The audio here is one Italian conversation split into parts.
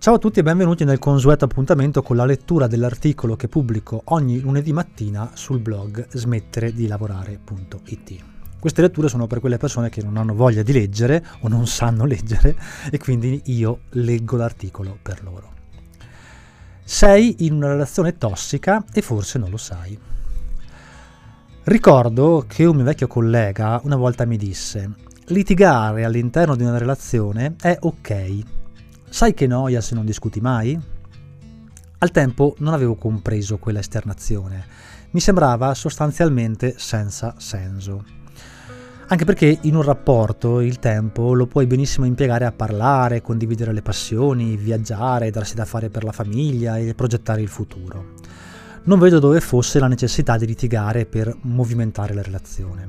Ciao a tutti e benvenuti nel consueto appuntamento con la lettura dell'articolo che pubblico ogni lunedì mattina sul blog smettere di lavorare.it. Queste letture sono per quelle persone che non hanno voglia di leggere o non sanno leggere e quindi io leggo l'articolo per loro. Sei in una relazione tossica e forse non lo sai. Ricordo che un mio vecchio collega una volta mi disse litigare all'interno di una relazione è ok, Sai che noia se non discuti mai? Al tempo non avevo compreso quella esternazione, mi sembrava sostanzialmente senza senso. Anche perché in un rapporto il tempo lo puoi benissimo impiegare a parlare, condividere le passioni, viaggiare, darsi da fare per la famiglia e progettare il futuro. Non vedo dove fosse la necessità di litigare per movimentare la relazione.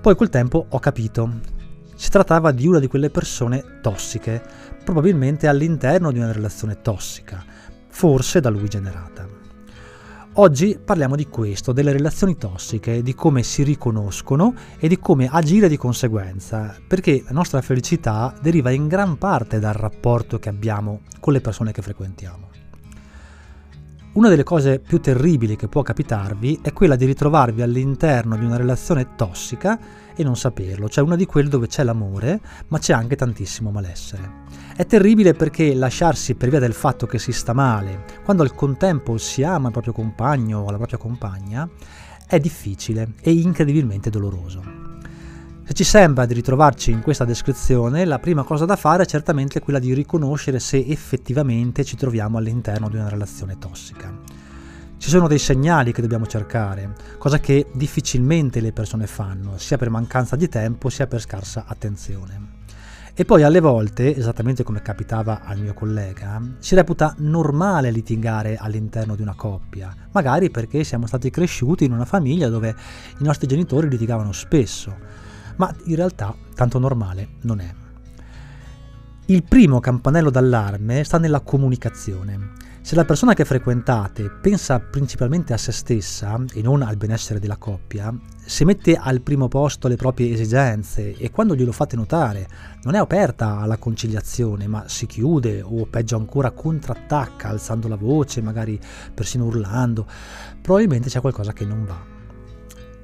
Poi col tempo ho capito. Si trattava di una di quelle persone tossiche, probabilmente all'interno di una relazione tossica, forse da lui generata. Oggi parliamo di questo, delle relazioni tossiche, di come si riconoscono e di come agire di conseguenza, perché la nostra felicità deriva in gran parte dal rapporto che abbiamo con le persone che frequentiamo. Una delle cose più terribili che può capitarvi è quella di ritrovarvi all'interno di una relazione tossica e non saperlo, cioè una di quelle dove c'è l'amore, ma c'è anche tantissimo malessere. È terribile perché lasciarsi per via del fatto che si sta male, quando al contempo si ama il proprio compagno o la propria compagna, è difficile e incredibilmente doloroso. Se ci sembra di ritrovarci in questa descrizione, la prima cosa da fare è certamente quella di riconoscere se effettivamente ci troviamo all'interno di una relazione tossica. Ci sono dei segnali che dobbiamo cercare, cosa che difficilmente le persone fanno, sia per mancanza di tempo sia per scarsa attenzione. E poi alle volte, esattamente come capitava al mio collega, si reputa normale litigare all'interno di una coppia, magari perché siamo stati cresciuti in una famiglia dove i nostri genitori litigavano spesso ma in realtà tanto normale non è. Il primo campanello d'allarme sta nella comunicazione. Se la persona che frequentate pensa principalmente a se stessa e non al benessere della coppia, se mette al primo posto le proprie esigenze e quando glielo fate notare non è aperta alla conciliazione, ma si chiude o peggio ancora contrattacca alzando la voce, magari persino urlando, probabilmente c'è qualcosa che non va.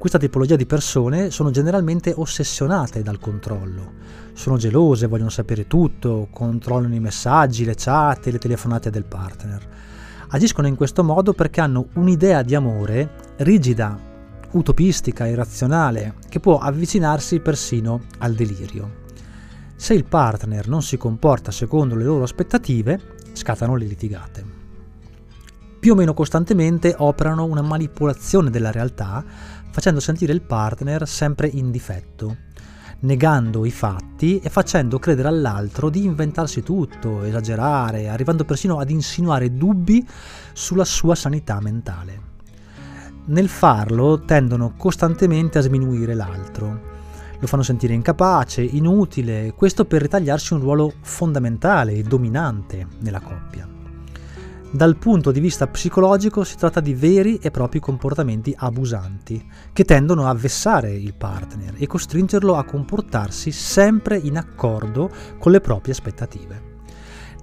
Questa tipologia di persone sono generalmente ossessionate dal controllo. Sono gelose, vogliono sapere tutto, controllano i messaggi, le chat le telefonate del partner. Agiscono in questo modo perché hanno un'idea di amore rigida, utopistica, irrazionale, che può avvicinarsi persino al delirio. Se il partner non si comporta secondo le loro aspettative, scattano le litigate. Più o meno costantemente operano una manipolazione della realtà facendo sentire il partner sempre in difetto, negando i fatti e facendo credere all'altro di inventarsi tutto, esagerare, arrivando persino ad insinuare dubbi sulla sua sanità mentale. Nel farlo tendono costantemente a sminuire l'altro, lo fanno sentire incapace, inutile, questo per ritagliarsi un ruolo fondamentale e dominante nella coppia. Dal punto di vista psicologico si tratta di veri e propri comportamenti abusanti, che tendono a vessare il partner e costringerlo a comportarsi sempre in accordo con le proprie aspettative.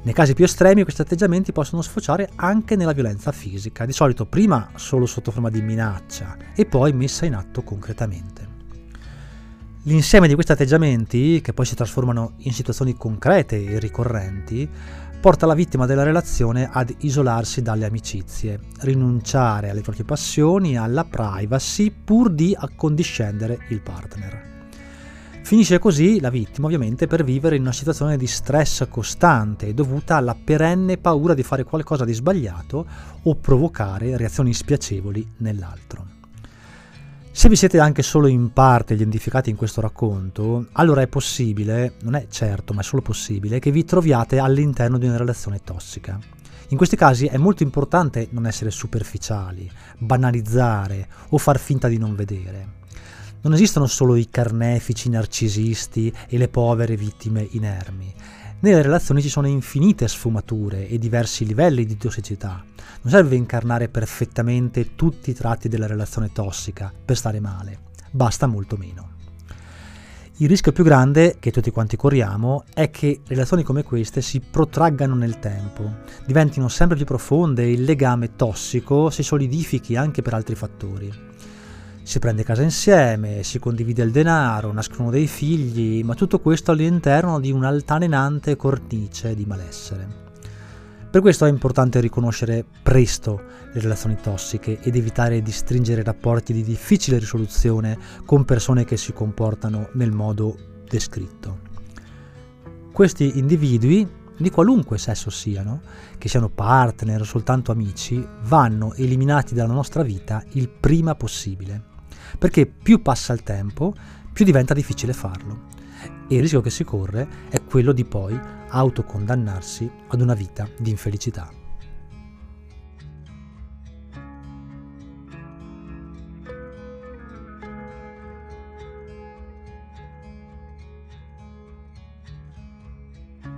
Nei casi più estremi questi atteggiamenti possono sfociare anche nella violenza fisica, di solito prima solo sotto forma di minaccia e poi messa in atto concretamente. L'insieme di questi atteggiamenti, che poi si trasformano in situazioni concrete e ricorrenti, porta la vittima della relazione ad isolarsi dalle amicizie, rinunciare alle proprie passioni, alla privacy, pur di accondiscendere il partner. Finisce così la vittima ovviamente per vivere in una situazione di stress costante dovuta alla perenne paura di fare qualcosa di sbagliato o provocare reazioni spiacevoli nell'altro. Se vi siete anche solo in parte identificati in questo racconto, allora è possibile, non è certo, ma è solo possibile, che vi troviate all'interno di una relazione tossica. In questi casi è molto importante non essere superficiali, banalizzare o far finta di non vedere. Non esistono solo i carnefici narcisisti e le povere vittime inermi. Nelle relazioni ci sono infinite sfumature e diversi livelli di tossicità. Non serve incarnare perfettamente tutti i tratti della relazione tossica per stare male, basta molto meno. Il rischio più grande che tutti quanti corriamo è che relazioni come queste si protraggano nel tempo, diventino sempre più profonde e il legame tossico si solidifichi anche per altri fattori. Si prende casa insieme, si condivide il denaro, nascono dei figli, ma tutto questo all'interno di un'altalenante cornice di malessere. Per questo è importante riconoscere presto le relazioni tossiche ed evitare di stringere rapporti di difficile risoluzione con persone che si comportano nel modo descritto. Questi individui, di qualunque sesso siano, che siano partner o soltanto amici, vanno eliminati dalla nostra vita il prima possibile, perché più passa il tempo, più diventa difficile farlo e il rischio che si corre è quello di poi autocondannarsi ad una vita di infelicità.